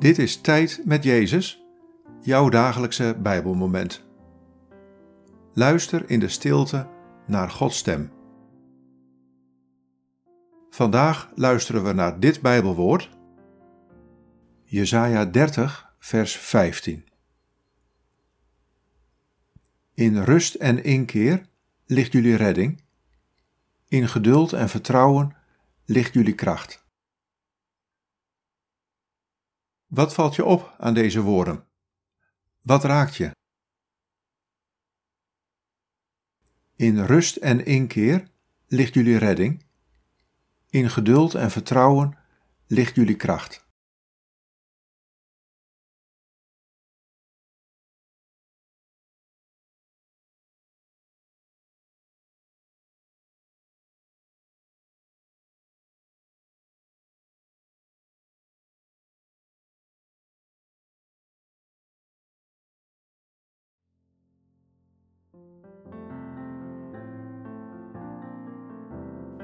Dit is Tijd met Jezus, jouw dagelijkse Bijbelmoment. Luister in de stilte naar Gods stem. Vandaag luisteren we naar dit Bijbelwoord, Jesaja 30, vers 15. In rust en inkeer ligt jullie redding, in geduld en vertrouwen ligt jullie kracht. Wat valt je op aan deze woorden? Wat raakt je? In rust en inkeer ligt jullie redding. In geduld en vertrouwen ligt jullie kracht.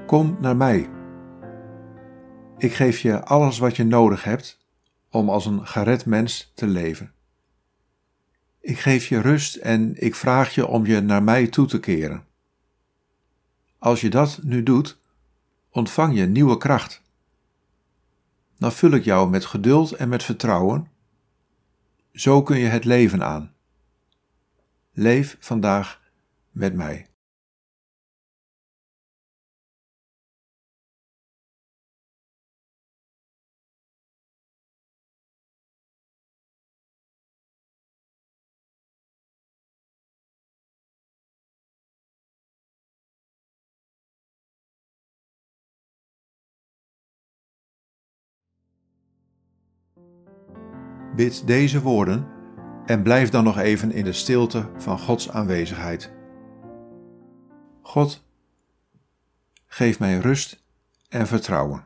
Kom naar mij. Ik geef je alles wat je nodig hebt om als een gered mens te leven. Ik geef je rust en ik vraag je om je naar mij toe te keren. Als je dat nu doet, ontvang je nieuwe kracht. Dan vul ik jou met geduld en met vertrouwen. Zo kun je het leven aan. Leef vandaag met mij. Bid deze woorden en blijf dan nog even in de stilte van Gods aanwezigheid. God, geef mij rust en vertrouwen.